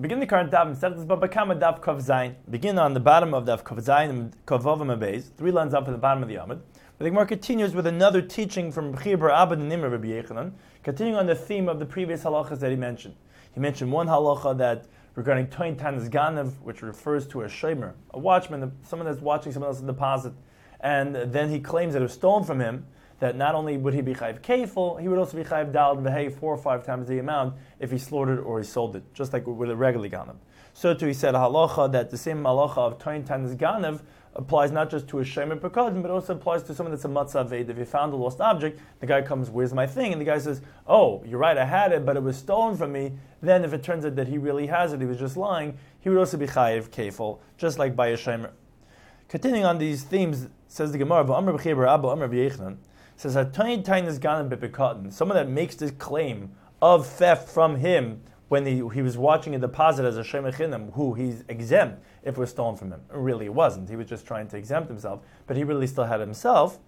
Begin the current daf instead of Baba Kama daf Kav Zayin. Begin on the bottom of daf Kav Zayin and Kavavim Abayz, three lines up at the bottom of the Amud. But the Gemara continues with another teaching from Chibur Abed Nimr Rabbi Yechanan, continuing on the theme of the previous halachas that he mentioned. He mentioned one halacha that regarding Toin Tanis Ganav, which refers to a shamer, a watchman, someone that's watching someone else's deposit, and then he claims that it was stolen from him that not only would he be chayiv kefil, he would also be chayiv dal v'hei four or five times the amount if he slaughtered or he sold it, just like with a regular ganav. So too, he said a halacha that the same halacha of toin tanis ganav applies not just to a shemer pekadin, but also applies to someone that's a matzah If you found a lost object, the guy comes, "Where's my thing?" and the guy says, "Oh, you're right, I had it, but it was stolen from me." Then, if it turns out that he really has it, he was just lying, he would also be chayiv kefil, just like by a shemer. Continuing on these themes, says the Gemara. Says Hatayin Tain is gone bipikotin. Someone that makes this claim of theft from him when he, he was watching a deposit as a shemechinim, who he's exempt if it was stolen from him. Really, it wasn't. He was just trying to exempt himself, but he really still had himself.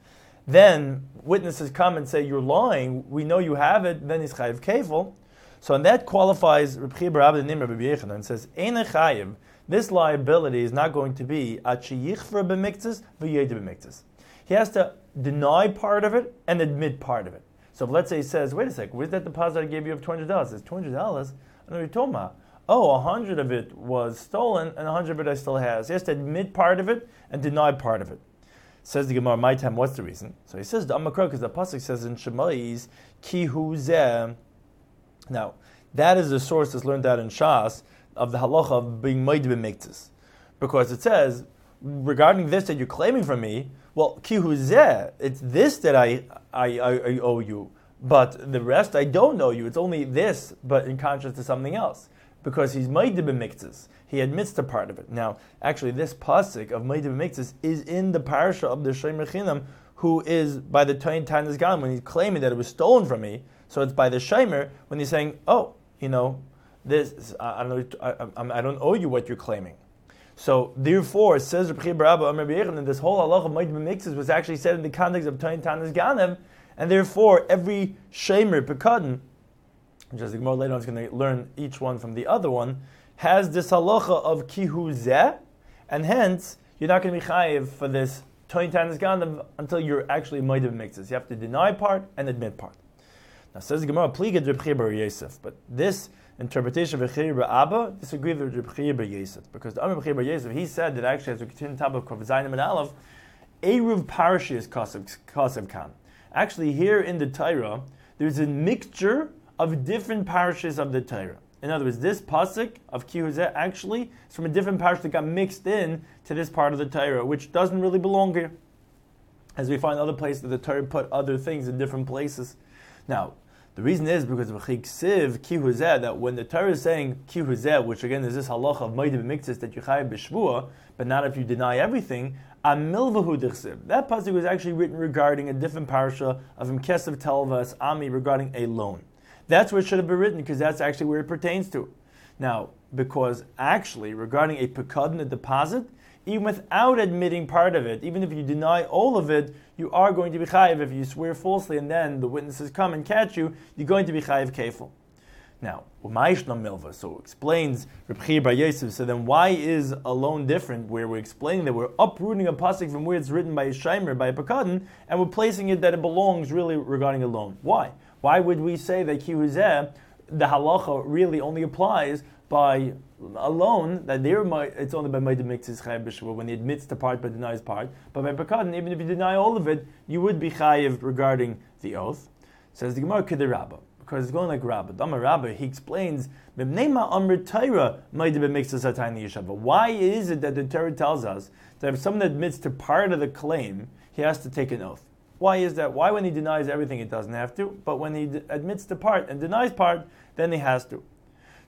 Then witnesses come and say, "You're lying. We know you have it." Then he's chayiv kefil. So, and that qualifies Reb Nim Rabbi and says, "Ein chayiv." This liability is not going to be at sheyichver b'miktzas v'yed b'miktzas. He has to deny part of it and admit part of it. So let's say he says, wait a sec, where's that deposit I gave you of $200? It's $200? I know what you're talking about. Oh, 100 of it was stolen and 100 of it I still has. He has to admit part of it and deny part of it. Says the Gemara, my time, what's the reason? So he says, the Amakro, because the Pasuk says in Shemais, Ki hu Now, that is the source that's learned out in Shas of the halacha of being made to Because it says, regarding this that you're claiming from me, well, kihuzeh, it's this that I, I, I, I, owe you, but the rest I don't owe you. It's only this, but in contrast to something else. Because he's Maidib Miktzis. He admits to part of it. Now, actually, this pasuk of Maidib Miktzis is in the parasha of the Shemer Chinam, who is by the Tain Tanis Gan, when he's claiming that it was stolen from me. So it's by the Shemer when he's saying, oh, you know, this, I, I don't, I, I don't owe you what you're claiming. So therefore, it says and this whole halacha of Moed mixes was actually said in the context of Tain Tanas Ganev, and therefore every Shemer Pekadin, which as the Gemara later on is going to learn each one from the other one, has this halacha of Kihu Zeh, and hence you're not going to be chayiv for this Tain Tanas Ganev until you're actually Moed mixes. You have to deny part and admit part. Now says the Gemara, Pligad Reb Yosef, but this interpretation of Echir Abba disagrees with Echir Yosef because the Amr Echir Yosef he said that actually as we continue the top of Kavzainim and Aleph, Eruv Parashi is Kasev Khan. Actually, here in the Torah, there's a mixture of different parishes of the Torah. In other words, this pasuk of Kihuzeh actually is from a different parish that got mixed in to this part of the Torah, which doesn't really belong here. As we find other places, that the Torah put other things in different places. Now, the reason is because of Chiksiv Kihuzeh, that when the Torah is saying Kihuzeh, which again is this halacha of Maidim Miktzis that you chayav b'shvua, but not if you deny everything, Amilvahu Dichsiv. That pasuk was actually written regarding a different parasha of Imkesav Telvas Ami regarding a loan. That's where it should have been written because that's actually where it pertains to. Now, because actually regarding a pekadon, a deposit, even without admitting part of it, even if you deny all of it, you are going to be chayiv. If you swear falsely and then the witnesses come and catch you, you're going to be chayiv kefil. Now, milva, so explains Reb Bar Yosef. So then, why is a loan different? Where we're explaining that we're uprooting a pasuk from where it's written by a shimer, by a pekadon, and we're placing it that it belongs really regarding a loan. Why? Why would we say that kihuzeh, the halacha really only applies by alone that there it's only by Maida Mixes Chayiv when he admits to part but denies part. But by Pekadin, even if you deny all of it, you would be Chayiv regarding the oath. Says the Gemara Rabba because it's going like Rabba. Dama Rabba, he explains, Why is it that the Torah tells us that if someone admits to part of the claim, he has to take an oath? Why is that? Why when he denies everything, he doesn't have to, but when he admits to part and denies part, then he has to.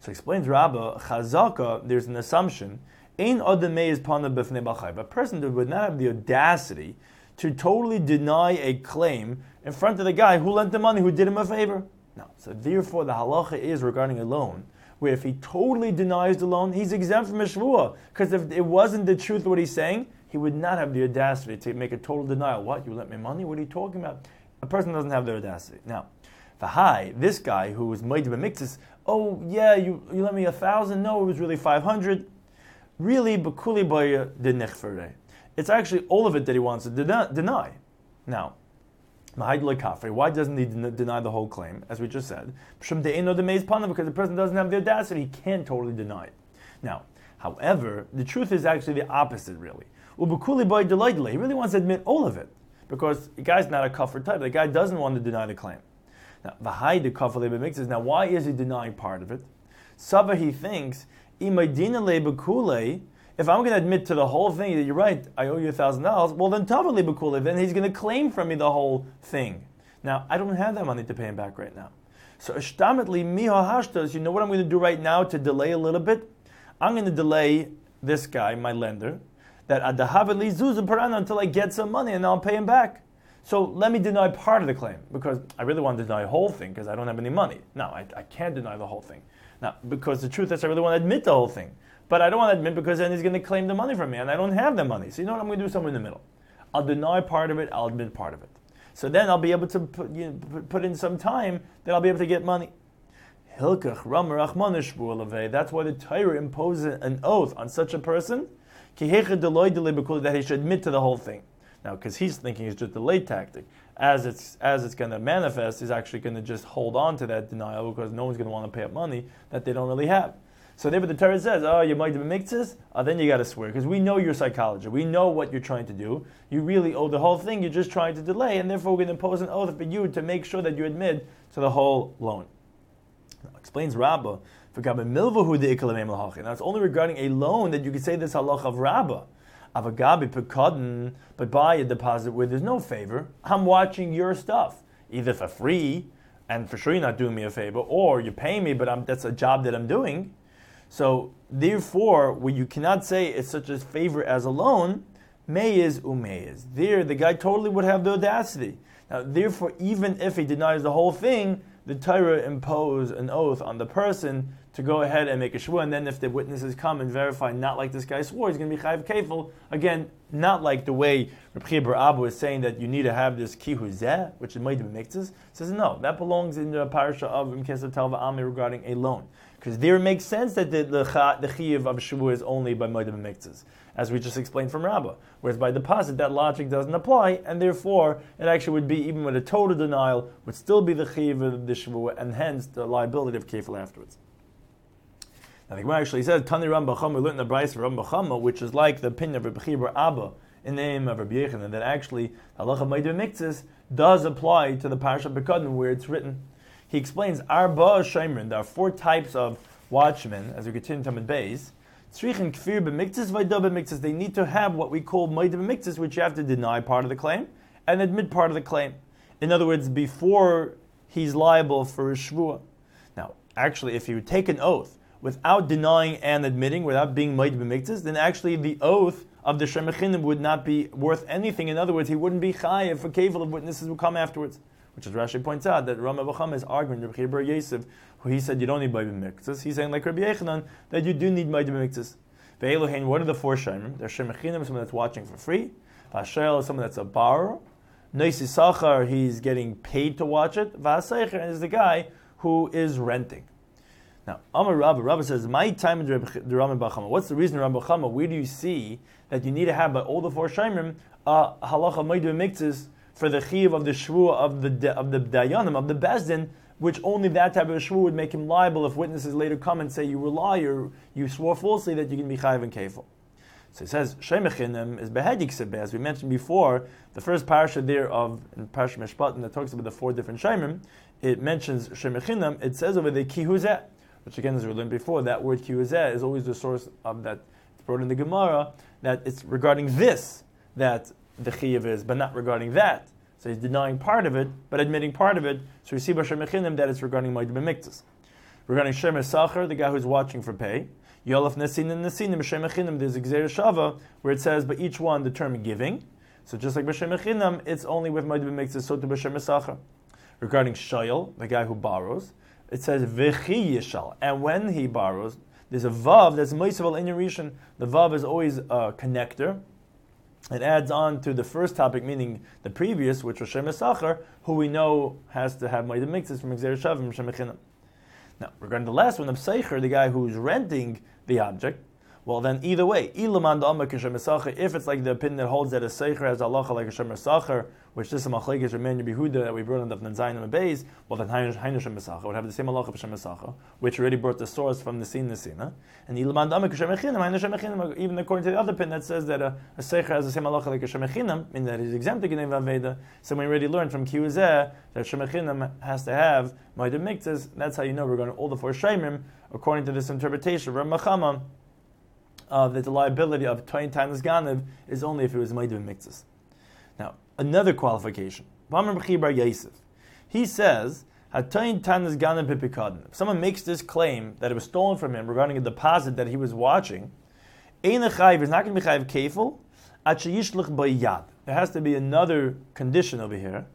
So explains Rabbah, Chazaka, there's an assumption, Ein Adamei is Pana B'fnei A person that would not have the audacity to totally deny a claim in front of the guy who lent the money, who did him a favor. No. So therefore, the halacha is regarding a loan, where if he totally denies the loan, he's exempt from a. Because if it wasn't the truth what he's saying, he would not have the audacity to make a total denial. What? You lent me money? What are you talking about? A person doesn't have the audacity. Now, high, this guy who was made Maid Mixes, oh yeah, you, you lent me a thousand. No, it was really 500. Really, Bakuli Boya de It's actually all of it that he wants to deny. Now, why doesn't he deny the whole claim, as we just said? Because the person doesn't have the audacity, he can't totally deny it. Now, however, the truth is actually the opposite, really. He really wants to admit all of it, because the guy's not a kafir type. The guy doesn't want to deny the claim. Now. Now, why is he denying part of it? Sava, he thinks, if I'm going to admit to the whole thing that you're right, I owe you a thousand dollars, well then Tavali Bakuli, then he's going to claim from me the whole thing. Now, I don't have that money to pay him back right now. So Ishtamitli Miha Hashtas, you know what I'm going to do right now to delay a little bit? I'm going to delay this guy, my lender, that Adahavali Zuzah Parana until I get some money and I'll pay him back. So let me deny part of the claim because I really want to deny the whole thing because I don't have any money. No, I, I can't deny the whole thing. Now, because the truth is I really want to admit the whole thing. But I don't want to admit because then he's going to claim the money from me, and I don't have the money. So you know what? I'm going to do somewhere in the middle. I'll deny part of it. I'll admit part of it. So then I'll be able to put, you know, put in some time that I'll be able to get money. That's why the Torah imposes an oath on such a person that he should admit to the whole thing. Now, because he's thinking it's just a delay tactic. As it's as it's going to manifest, he's actually going to just hold on to that denial because no one's going to want to pay up money that they don't really have. So therefore the Torah says, oh, you might have mixes, oh, ah, then you got to swear. Because we know your psychology. We know what you're trying to do. You really owe the whole thing. You're just trying to delay. And therefore we're going to impose an oath for you to make sure that you admit to the whole loan. Now, explains Rabbah, now it's only regarding a loan that you could say this halach of Rabbah. Avagabi pekadin, but buy a deposit where there's no favor. I'm watching your stuff, either for free, and for sure you're not doing me a favor, or you're paying me, but I'm, that's a job that I'm doing. So therefore, what you cannot say is such a favor as a loan, may is umay is. There, the guy totally would have the audacity. Now, therefore, even if he denies the whole thing, the Torah impose an oath on the person to go ahead and make a shvua, and then if the witnesses come and verify not like this guy swore, he's going to be chayiv kefil. Again, not like the way Reb Abu is saying that you need to have this kihuzeh, which is might be mixes. Says no, that belongs in the parasha of Imkesa Talva Ami regarding a loan. Because there it makes sense that the, the, the chiyuv of Shavu is only by Moedim Miktzes, as we just explained from Rabbah. Whereas by deposit, that logic doesn't apply, and therefore it actually would be, even with a total denial, would still be the chiyuv of the Shavu, and hence the liability of kefil afterwards. Now the Gemara actually says, Tani Ram Bacham, we learned the Bryce Ram Bachama, which is like the opinion of Rabbi Chibur Abba in the name of Rabbi Yechon, that actually halacha Moedim Miktzes does apply to the Parashat Bekadin where it's written he explains Arba Shemrin. There are four types of watchmen, as we continue to Tamid Beis. Tzrichin Kfir b'miktzis, Vayda b'miktzis. They need to have what we call Maida b'miktzis, which you have to deny part of the claim and admit part of the claim. In other words, before he's liable for a shvua. Now, actually, if you take an oath without denying and admitting, without being Maida b'miktzis, then actually the oath of the Shemechinim would not be worth anything. In other words, he wouldn't be chayiv for kavel of witnesses who come afterwards which is Rashi points out that Rama Bacham is arguing Rabbi Chibur Yosef, who he said you don't need Maidim Miktzas. He's saying like Rabbi Yechanan that you do need Maidim Miktzas. Ve'elohein, what are the four? There's Shemechinim, someone that's watching for free. Vashel is someone that's a borrower. Noisi Sachar, he's getting paid to watch it. Vaseicher is the guy who is renting. Now, Amar Rabba, Rabba says, My time in the Rama Bachama. What's the reason, Rabba Bachama? Where do you see that you need to have by all the four Shemim uh, halacha Maidim Miktzas for the chiv of the shvua of the of the dayanim of the bezdin, which only that type of shvua would make him liable if witnesses later come and say you were liar, you swore falsely that you can be chayiv and kefil. So it says shemechinim is behedik as we mentioned before. The first parasha there of in parasha mishpatim that talks about the four different shemim, it mentions shemechinim. It says over the kihuzeh, which again as we learned before, that word kihuzeh is always the source of that. It's brought in the Gemara that it's regarding this that the chiyuv is, but not regarding that. So he's denying part of it, but admitting part of it. So we see Bashar Mechinim that it's regarding Moedim Miktas. Regarding Shem Sacher, the guy who's watching for pay, Yolaf Nesin and Nesin, B'Shem Mechinim, there's Gzer Shava, where it says, but each one the term giving. So just like B'Shem Mechinim, it's only with Moedim Miktas, so to B'Shem Sacher. Regarding Shayel, the guy who borrows, it says V'chi Yishal, and when he borrows, there's a vav that's moisavel in your The vav is always a connector, it adds on to the first topic, meaning the previous, which was Shem Esachar, who we know has to have Moedim Mixes from Xer Shavim, Shem. Now, regarding the last one, the Pseicher, the guy who's renting the object, well, then either way, if it's like the opinion that holds that a seicher has Allah like a shemer sacher, which this is machlekes Remen Yehuda that we brought on the Nanzayin and Beis, well then Hainu shemer sacher would have the same Allah of shemer sacher, which already brought the source from the sin Nesina, and even according to the other pin that says that a, a seicher has the same Allah like a shemer chinam, meaning that he's exempt against Veda. So we already learned from Kiuzeh that shemer chinam has to have Ma'adim Miktas. That's how you know we're going to all the four shemim according to this interpretation. Ramachama that the liability of 20 times Ganav is only if it was made Maidim Mixes. Now, another qualification. He says, if someone makes this claim that it was stolen from him regarding a deposit that he was watching, is not going to be chayiv kefil, there has to be another condition over here.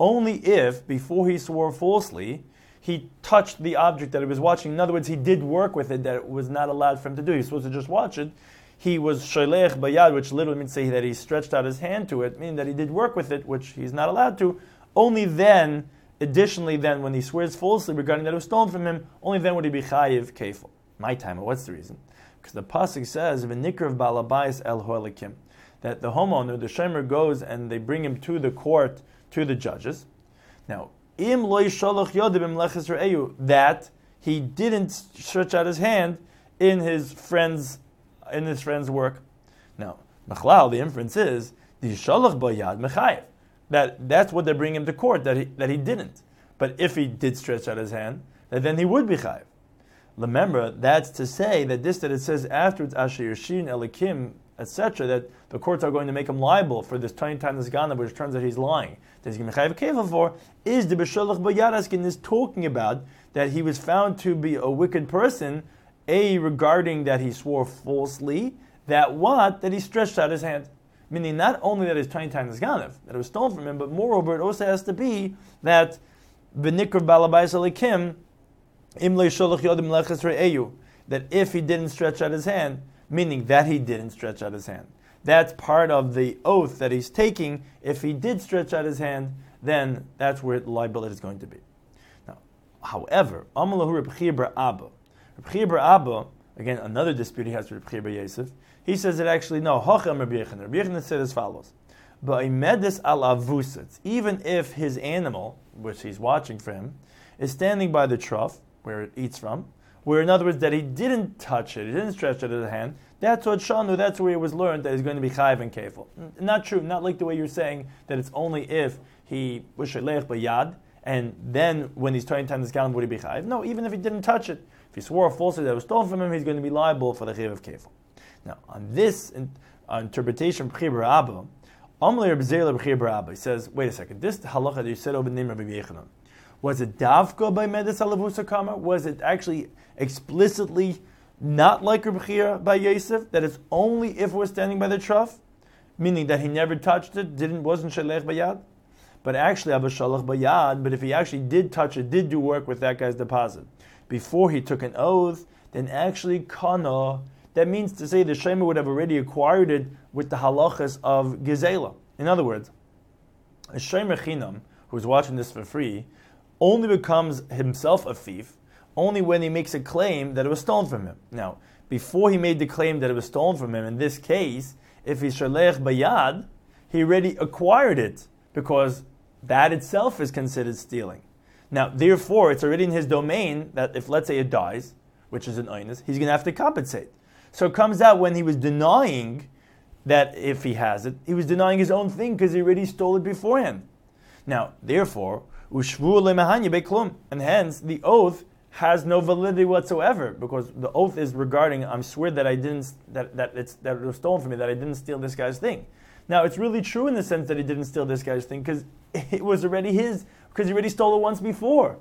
Only if, before he swore falsely, he touched the object that he was watching. In other words, he did work with it that it was not allowed for him to do. He was supposed to just watch it. He was sholech bayad, which literally means say that he stretched out his hand to it, meaning that he did work with it, which he's not allowed to. Only then, additionally, then when he swears falsely regarding that it was stolen from him, only then would he be chayiv kefil. My time. What's the reason? Because the pasuk says, "V'nikr of balabais el hoelikim," that the homeowner, the shemer, goes and they bring him to the court to the judges. Now, That he didn't stretch out his hand in his friend's in his friend's work. Now, the inference is the bayad mechayev. That that's what they bring him to court that he that he didn't. But if he did stretch out his hand, then he would be chayev. Remember, that's to say that this that it says afterwards asher yishin elikim etc., that the courts are going to make him liable for this 20 times Gana, which turns out he's lying, that he's going to for, is the B'shalach Bayaraskin is talking about that he was found to be a wicked person, A, regarding that he swore falsely, that what? That he stretched out his hand. Meaning not only that it's 20 times Ganav, that it was stolen from him, but moreover, it also has to be that B'nikr Balabais Alikim, Imle Sholach Yodim Leches Re'eyu, that if he didn't stretch out his hand, meaning that he didn't stretch out his hand. That's part of the oath that he's taking. If he did stretch out his hand, then that's where the liability is going to be. Now, however, Amalahu Reb Abba. Reb Abba, again, another dispute he has with Reb Yosef, he says that actually, no, Hochem Reb Yechon said as follows. Medis al even if his animal, which he's watching for him, is standing by the trough where it eats from, where in other words that he didn't touch it, he didn't stretch it his hand, that's what Shanu, that's where it was learned that he's going to be chayiv and kefil. Not true, not like the way you're saying that it's only if he was shalech yad, and then when he's turning time this galam would he be chayiv. No, even if he didn't touch it, if he swore a falsehood that was stolen from him, he's going to be liable for the chayiv of kefil. Now, on this in, uh, interpretation, Rebzela B'chir Abba, he says, wait a second, this halacha that you said over the name of Yechanan, was it davka by Medis Alavusa Kama? Was it actually explicitly not like Rebchira by Yosef, that it's only if we're standing by the trough, meaning that he never touched it, didn't wasn't Shalech Bayad? But actually Abba Shalach Bayad, but if he actually did touch it, did do work with that guy's deposit, before he took an oath, then actually Kana, that means to say the Shema would have already acquired it with the halachas of Gizela. In other words, a Shemer Chinam, who's watching this for free, only becomes himself a thief only when he makes a claim that it was stolen from him. Now, before he made the claim that it was stolen from him, in this case, if he's shalech bayad, he already acquired it because that itself is considered stealing. Now, therefore, it's already in his domain that if, let's say, it dies, which is an oinus, he's going to have to compensate. So it comes out when he was denying that if he has it, he was denying his own thing because he already stole it beforehand. Now, therefore, and hence the oath has no validity whatsoever because the oath is regarding I'm swear that I didn't that, that it's that it was stolen from me that I didn't steal this guy's thing. Now it's really true in the sense that he didn't steal this guy's thing because it was already his because he already stole it once before.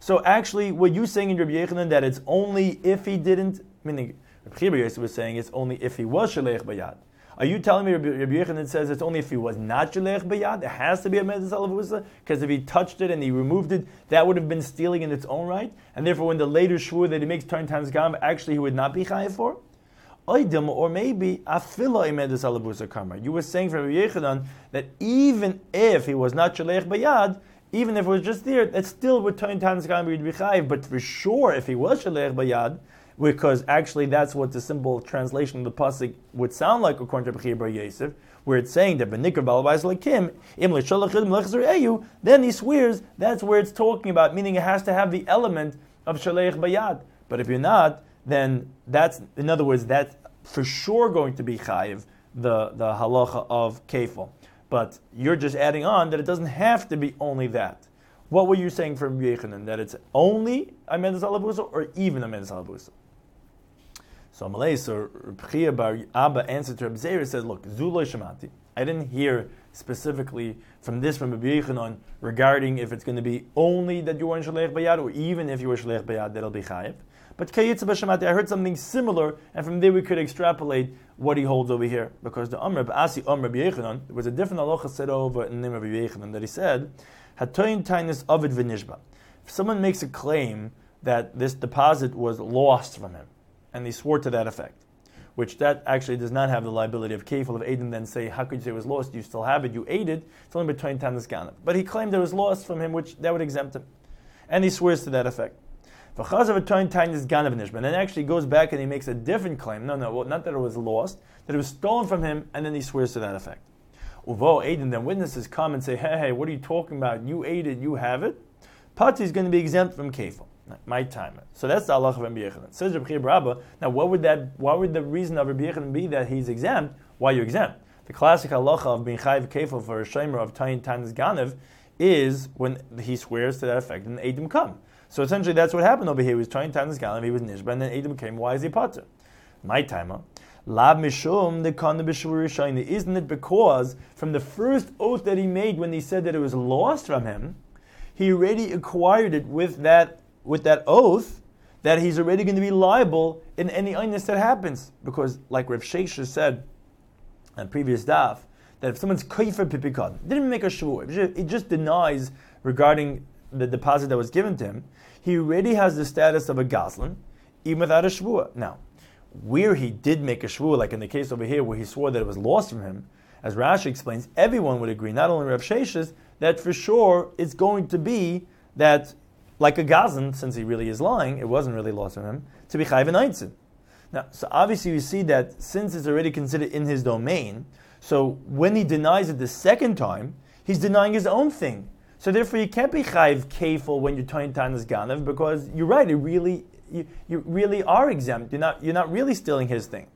So actually, what you saying in Rabbi Yechanan that it's only if he didn't, meaning Rabbi was saying it's only if he was shalech bayad. Are you telling me Rabbi, Rabbi Yechanan says it's only if he was not Jalech Bayad? It has to be a Medes Alavusa? Because if he touched it and he removed it, that would have been stealing in its own right. And therefore, when the later Shvur that he makes turn times Gam, actually he would not be Chayiv for? Oidim, or maybe Afila Imedis Alabusa Kamar. You were saying from Rabbi Yechanan that even if he was not Shalech Bayad, even if it was just there, that still would turn Tan's Kamar would be Chayiv. But for sure, if he was Shalech Bayad, because actually that's what the simple translation of the pasuk would sound like according to Bechir Bar Yosef, where it's saying that Benikr Balabais Lakim, Im then he swears that's where it's talking about, meaning it has to have the element of Shalech Bayad. But if you're not, then that's, in other words, that's for sure going to be chayiv, the, the halacha of kefil. But you're just adding on that it doesn't have to be only that. What were you saying from Yechanan? That it's only Amendas Alabusa or even Amendas Alabusa? So Malay, so Pchia Bar Abba answered to Rabbi says, look, Zuloi Shemati. I didn't hear specifically from this from Rabbi Yechanan regarding if it's going to be only that you were in Shalech Bayad or even if you were Shalech Bayad, that'll be Chayiv. But Kayitza B'Shemati, I heard something similar, and from there we could extrapolate what he holds over here. Because the Amr Asi Amr Yechanan, there was a different halacha said over in the name of Yechanan that he said, Hatoyin Tainis Avid V'Nishba. If someone makes a claim that this deposit was lost from him, and he swore to that effect, which that actually does not have the liability of kefil of Aiden then say, how could you say it was lost? You still have it, you ate it, it's only between Tanis Ganav. But he claimed it was lost from him, which that would exempt him. And he swears to that effect. And then actually goes back and he makes a different claim. No, no, well, not that it was lost, that it was stolen from him, and then he swears to that effect. Uvo Aiden, then witnesses come and say, hey, hey, what are you talking about? You ate it, you have it. Pati is going to be exempt from kefil. My time. So that's the Allah of Rabbi. Says Rabbi Rabba. Now, what would that? What would the reason of Rabbi be that he's exempt? Why you exempt? The classic halacha of being chayiv kefil for a shamer of tayin tanis ganev is when he swears to that effect and Adam come. So essentially, that's what happened over here. He was trying to this galam, he was nishba, and then Adam came. Why is he potter? My timer. Lab mishum the Isn't it because from the first oath that he made when he said that it was lost from him, he already acquired it with that with that oath that he's already going to be liable in any illness that happens. Because, like Rav Sheshes said on previous daf, that if someone's kaifer pipikad, didn't make a shvuah, it just denies regarding the deposit that was given to him, he already has the status of a goslin, even without a shvuah. Now, where he did make a shvuah, like in the case over here where he swore that it was lost from him, as Rashi explains, everyone would agree, not only Rav Sheshes, that for sure it's going to be that, like a gazan, since he really is lying, it wasn't really lost from him, to be chayv and Now, so obviously you see that since it's already considered in his domain, so when he denies it the second time, he's denying his own thing. So therefore, you can't be chayv kefil when you're toyin tanas ganav because you're right. It really, you, you really are exempt. You're not, you're not really stealing his thing.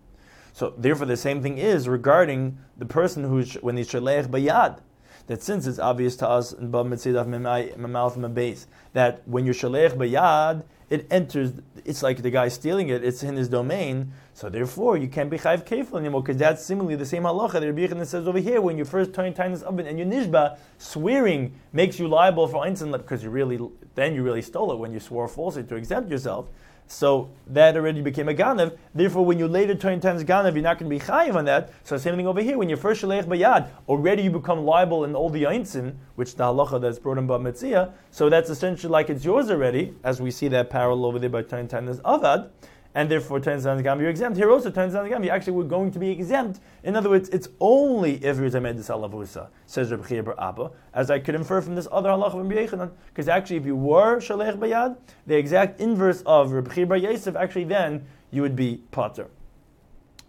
So therefore, the same thing is regarding the person who's when he's shalech bayad. That since it's obvious to us in Bab Mitzidaf base that when you're shalech bayad, it enters. It's like the guy stealing it. It's in his domain. So therefore, you can't be chayv kefil anymore because that's similarly the same halacha that Rabbi says over here. When you first turn tainas oven and you nishba, swearing makes you liable for einzin because you really then you really stole it when you swore falsely to exempt yourself. So that already became a ganav. Therefore, when you later turn times ganav, you're not going to be chayiv on that. So same thing over here. When you first shalech bayad, already you become liable in all the aintzin, which the halacha that's brought in by Metzia. So that's essentially like it's yours already, as we see that parallel over there by turn times avad and therefore turns down the gam, you're exempt. Here also turns down the gam, you actually were going to be exempt. In other words, it's only if you're Zamed Salavusa, says Rabbi Chia Abba, as I could infer from this other halacha from Yechanan, because actually if you were Shalech Bayad, the exact inverse of Rabbi Chia Yosef, actually then you would be Potter.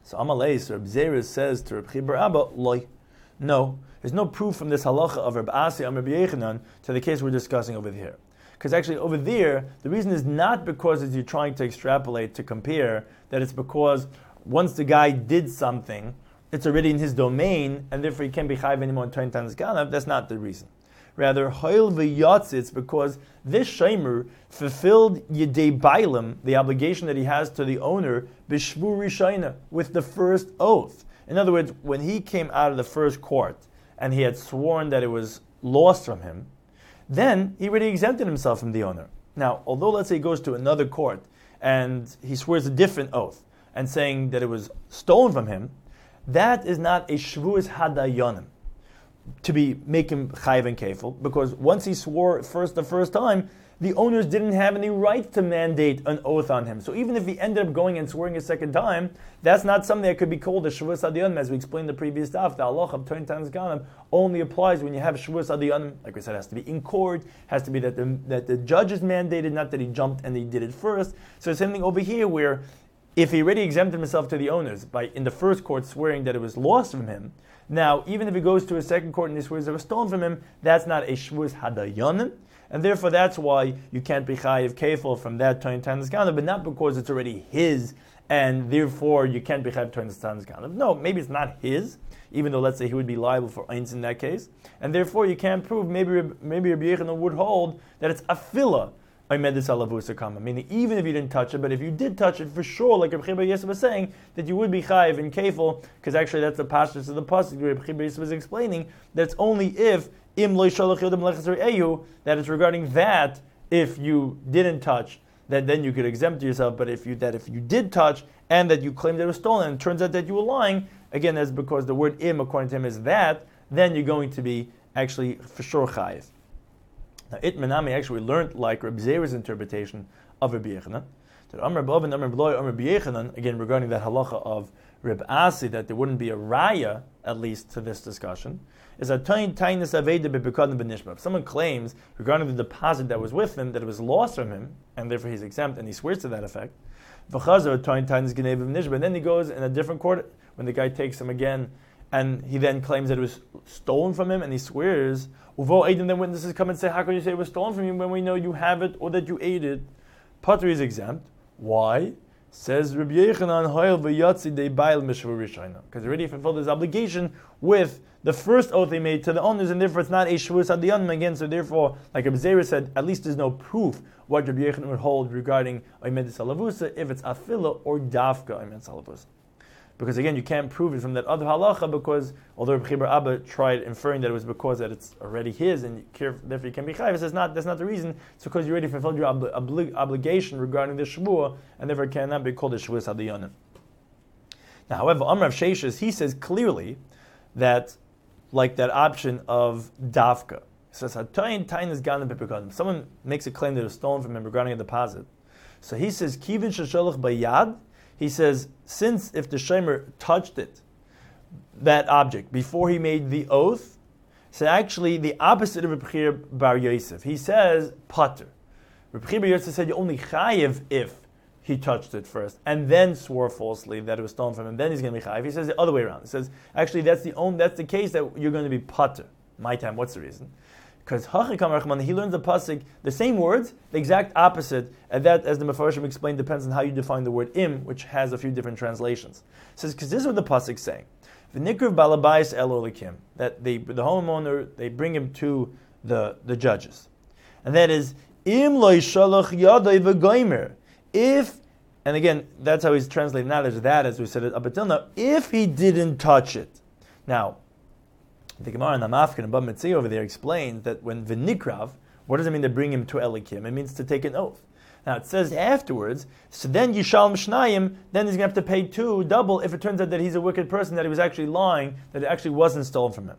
So Amalei, so Rabbi Zeres says to Rabbi Chia Abba, Loi. No, there's no proof from this halacha of Rabbi Asi and Rabbi Yechanan to the case we're discussing over here. Because actually, over there, the reason is not because as you're trying to extrapolate to compare, that it's because once the guy did something, it's already in his domain, and therefore he can't be chayv anymore in 20 times ganav. That's not the reason. Rather, hoil v'yatzitz, because this shamer fulfilled yedei bailam, the obligation that he has to the owner, b'shvu rishayna, with the first oath. In other words, when he came out of the first court, and he had sworn that it was lost from him, then he already exempted himself from the owner. Now, although let's say he goes to another court and he swears a different oath and saying that it was stolen from him, that is not a shvuas hadayonim. to be make him chayiv and kefil because once he swore first the first time, the owners didn't have any right to mandate an oath on him. So even if he ended up going and swearing a second time, that's not something that could be called a shavus adiyanim, as we explained in the previous daf. The Allah of turn times ganim only applies when you have shavus adiyanim. Like we said, has to be in court, has to be that the that the judge is mandated, not that he jumped and he did it first. So the same thing over here where if he already exempted himself to the owners by in the first court swearing that it was lost from him, now even if he goes to a second court and he swears it was stolen from him, that's not a shvus hadayanim and therefore that's why you can't be chayiv kefil from that toin tanzganav, but not because it's already his, and therefore you can't be chayiv toin tanzganav. No, maybe it's not his, even though let's say he would be liable for eins in that case, and therefore you can't prove. Maybe maybe Rabbi Yechon would hold that it's afila Meaning, even if you didn't touch it, but if you did touch it, for sure, like Rabbi Chiba was saying, that you would be chayiv and kefil, because actually that's the pastures of the pasuk. Rabbi Chiba Yosef was explaining that it's only if im ehu that it's regarding that if you didn't touch, that then you could exempt yourself. But if you that if you did touch and that you claimed that it was stolen, and it turns out that you were lying, again, that's because the word im according to him is that, then you're going to be actually for sure chayiv. Now, it menami actually learned like Reb Zera's interpretation of Rabbi Yechanan. That Amr and Amr Bloy, Amr Yechanan, again regarding that halacha of Reb Asi, that there wouldn't be a raya, at least to this discussion, is a tiny tinus aveda bebekadin benishma. If someone claims regarding the deposit that was with him that it was lost from him, and therefore he's exempt, and he swears to that effect, v'chazar tiny tinus genev benishma. And then he goes in a different court when the guy takes him again, and he then claims that it was stolen from him, and he swears, Uvo Aiden, then witnesses come and say, How can you say it was stolen from you when we know you have it or that you ate it? Pottery is exempt. Why? Says Rabbi Yechanan, Hoyel v'yatzi de bail mishvur Because already fulfilled his obligation with the first oath he made to the owners, and therefore it's not a shvus adiyanim again. So therefore, like Rabbi Zera said, at least there's no proof what Rabbi Yechanan would hold regarding Oimedis Alavusa if it's afila or dafka Oimedis Alavusa. Because again, you can't prove it from that other halacha because although Rabbi Abba tried inferring that it was because that it's already his and therefore you can be chayiv, says not that's not the reason. It's because you already fulfilled your obli- obligation regarding the shvuah and therefore cannot be called a shvuah sadiyanim. Now, however, Amrav Sheshes he says clearly that like that option of dafka. He says Someone makes a claim that it was stolen from him regarding a deposit. So he says kivin shashalach bayad he says, since if the Shemer touched it, that object, before he made the oath, so actually the opposite of Rebbe Bar Yosef. He says, Pater. Rebbe Bar Yosef said, you only chayiv if he touched it first, and then swore falsely that it was stolen from him. Then he's going to be chayiv. He says the other way around. He says, actually, that's the only, that's the case that you're going to be pater. My time. What's the reason? Because he learns the pasuk, the same words, the exact opposite, and that, as the Mefarshim explained, depends on how you define the word im, which has a few different translations. It says, because this is what the pasuk's saying. V'nikriv balabais el olikim, that they, the homeowner, they bring him to the, the judges. And that is, im loy shalach yadai v'goimer. If, and again, that's how he's translating not as that, as we said it up until now, if he didn't touch it. Now, the Gemara in the Mafkin and Bab over there explains that when v'nikrav, what does it mean to bring him to Elikim? It means to take an oath. Now it says afterwards, so then Yishal Mishnayim, then he's going to have to pay two, double, if it turns out that he's a wicked person, that he was actually lying, that it actually wasn't stolen from him.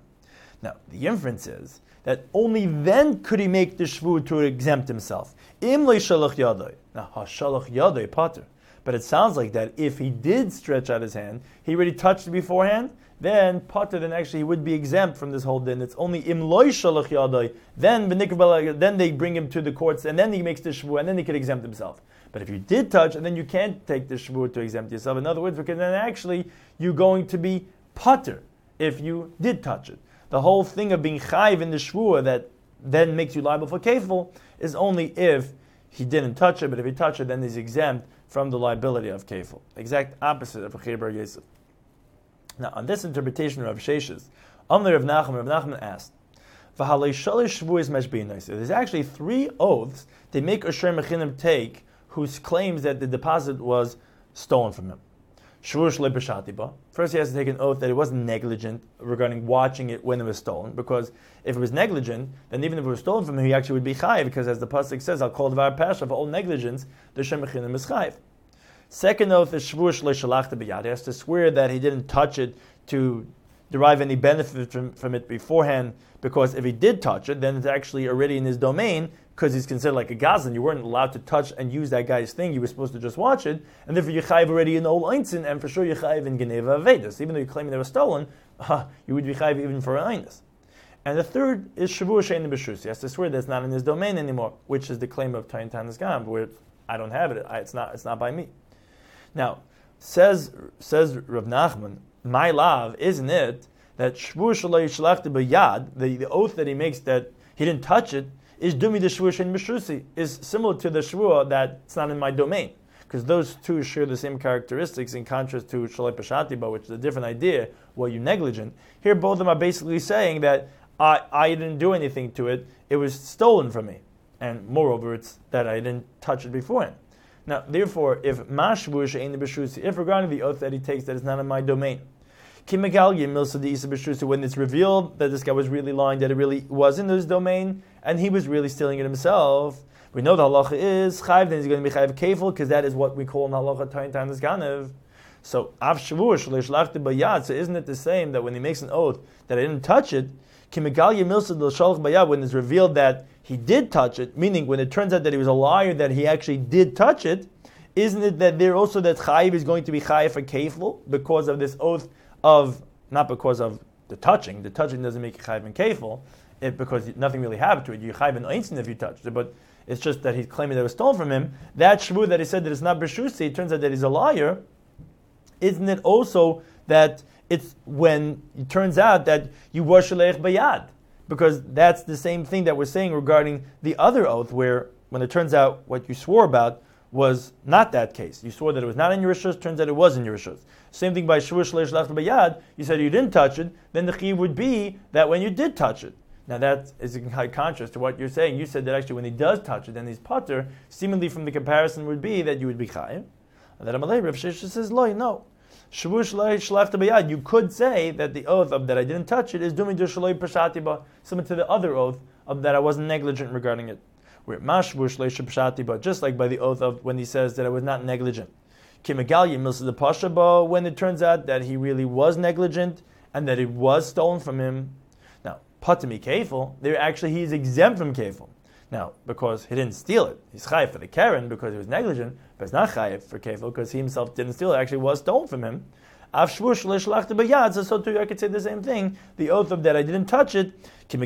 Now, the inference is that only then could he make the shvu to exempt himself. Im shalach. Now, ha-shalach yadoy pater. But it sounds like that if he did stretch out his hand, he already touched it beforehand, then potter, then actually he would be exempt from this whole din. It's only im loy shalach yadai. Then then they bring him to the courts, and then he makes the shvu, and then he can exempt himself. But if you did touch, and then you can't take the shvu to exempt yourself. In other words, because then actually you're going to be potter if you did touch it. The whole thing of being chayv in the shvu that then makes you liable for kefil is only if he didn't touch it. But if he touched it, then he's exempt from the liability of kefil. Exact opposite of chayber yosef. Now, on this interpretation of Sheshes, Amr of Nachman, Rav Nachman asked, There's actually three oaths they make Asher Mechinim take whose claims that the deposit was stolen from him. First, he has to take an oath that it wasn't negligent regarding watching it when it was stolen, because if it was negligent, then even if it was stolen from him, he actually would be chayiv, because as the pasuk says, "I'll call the pasha for all negligence." The shemachinim is chayiv. Second oath is shvur shalachta b'yad. He has to swear that he didn't touch it to derive any benefit from, from it beforehand, because if he did touch it, then it's actually already in his domain, because he's considered like a gazan. You weren't allowed to touch and use that guy's thing. You were supposed to just watch it, and therefore you chayiv already in ol einzin, and for sure you chayiv in geneva avedis. Even though you're claiming they were stolen, uh, you would be chayiv even for einus. And the third is shavur shein b'shus. He has to swear that's not in his domain anymore, which is the claim of Tain Tanis Gam, where I don't have it. I, it's not. It's not by me. Now says says Rav Nachman, my love, isn't it that the the oath that he makes that he didn't touch it, is dumi the shein b'shusi, is similar to the shvur that it's not in my domain. Because those two share the same characteristics in contrast to shalay pashatiba, which is a different idea, well, you negligent. Here, both of them are basically saying that I, I didn't do anything to it, it was stolen from me. And moreover, it's that I didn't touch it beforehand. Now, therefore, if mashvush ain't the if regarding the oath that he takes that is not in my domain, when it's revealed that this guy was really lying, that it really was in his domain, and he was really stealing it himself, we know the halacha is chayv, then he's going to be chayv kefil, because that is what we call in halacha tayin tanis ganev. So, av bayad. So, isn't it the same that when he makes an oath that I didn't touch it, when it's revealed that he did touch it, meaning when it turns out that he was a liar, that he actually did touch it, isn't it that there also that chayiv is going to be chayiv for kefil because of this oath of not because of the touching. The touching doesn't make chayiv and kefil, it, because nothing really happened to it. You chayiv and einzin if you touched it, but it's just that he's claiming that it was stolen from him. That shvu that he said that it's not b'shusi, it turns out that he's a liar. Isn't it also that it's when it turns out that you were shalech bayad? Because that's the same thing that we're saying regarding the other oath, where when it turns out what you swore about was not that case. You swore that it was not in your rishus, turns out it was in your rishus. Same thing by shvur shleish left bayad. You said you didn't touch it, then the chiyuv would be that when you did touch it. Now that is in high contrast to what you're saying. You said that actually when he does touch it, then he's putter. Seemingly from the comparison would be that you would be chayiv. And then Amalei Rav Sheshes says, "Loy, no." You could say that the oath of that I didn't touch it is doing shaloi pashatiba, similar to the other oath of that I wasn't negligent regarding it. Where just like by the oath of when he says that I was not negligent. Kimegalya milsa the when it turns out that he really was negligent and that it was stolen from him. Now, patami kefil, there actually he is exempt from kefil. Now, because he didn't steal it, he's chayiv for the Karen because he was negligent, but it's not chayiv for Kefil because he himself didn't steal it, actually was stolen from him. So too, I could say the same thing. The oath of that I didn't touch it, when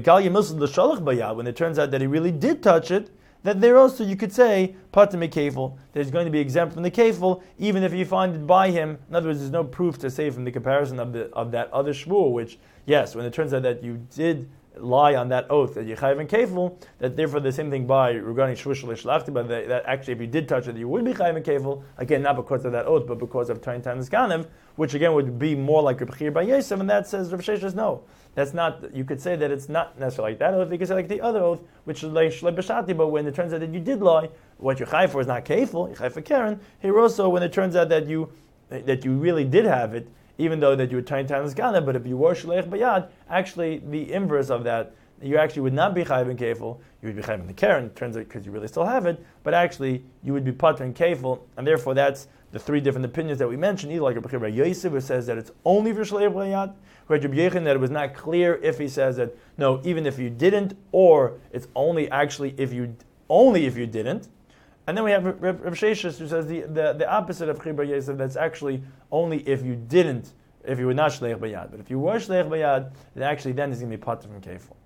it turns out that he really did touch it, that there also you could say patim kefil. There's going to be exempt from the kefil, even if you find it by him. In other words, there's no proof to say from the comparison of the of that other shvur, which yes, when it turns out that you did lie on that oath that Yechayiv and Kefil, that therefore the same thing by regarding Shvush Lishlachti, but that, that, actually if you did touch it, you would be Chayiv and Kefil, again, not because of that oath, but because of Tain Tanis Ganev, which again would be more like Reb Chir by Yosef, and that says Rav Sheshes, no. That's not, you could say that it's not necessarily like that oath, you could say like the other oath, which is like Shle B'Shati, but when it turns out that you did lie, what you're Chayiv for is not Kefil, you're Chayiv for Karen, here also when it turns out that you, that you really did have it, even though that you were Tain Tanis Ganev, but if you were Shlech Bayad, actually the inverse of that, you actually would not be chayiv in kefil. You would be chayiv in the karen. Turns out because you really still have it, but actually you would be putter in kefil, and therefore that's the three different opinions that we mentioned. Either like Rabbi Yosef, who says that it's only for shleiv rayat, Rabbi that it was not clear if he says that no, even if you didn't, or it's only actually if you only if you didn't. And then we have Rav Sheshes who says the, the, the opposite of Chibra Yosef, that's actually only if you didn't, if you were not Shleich Bayad. But if you were Shleich Bayad, then actually then he's going to be Pater from Kefil.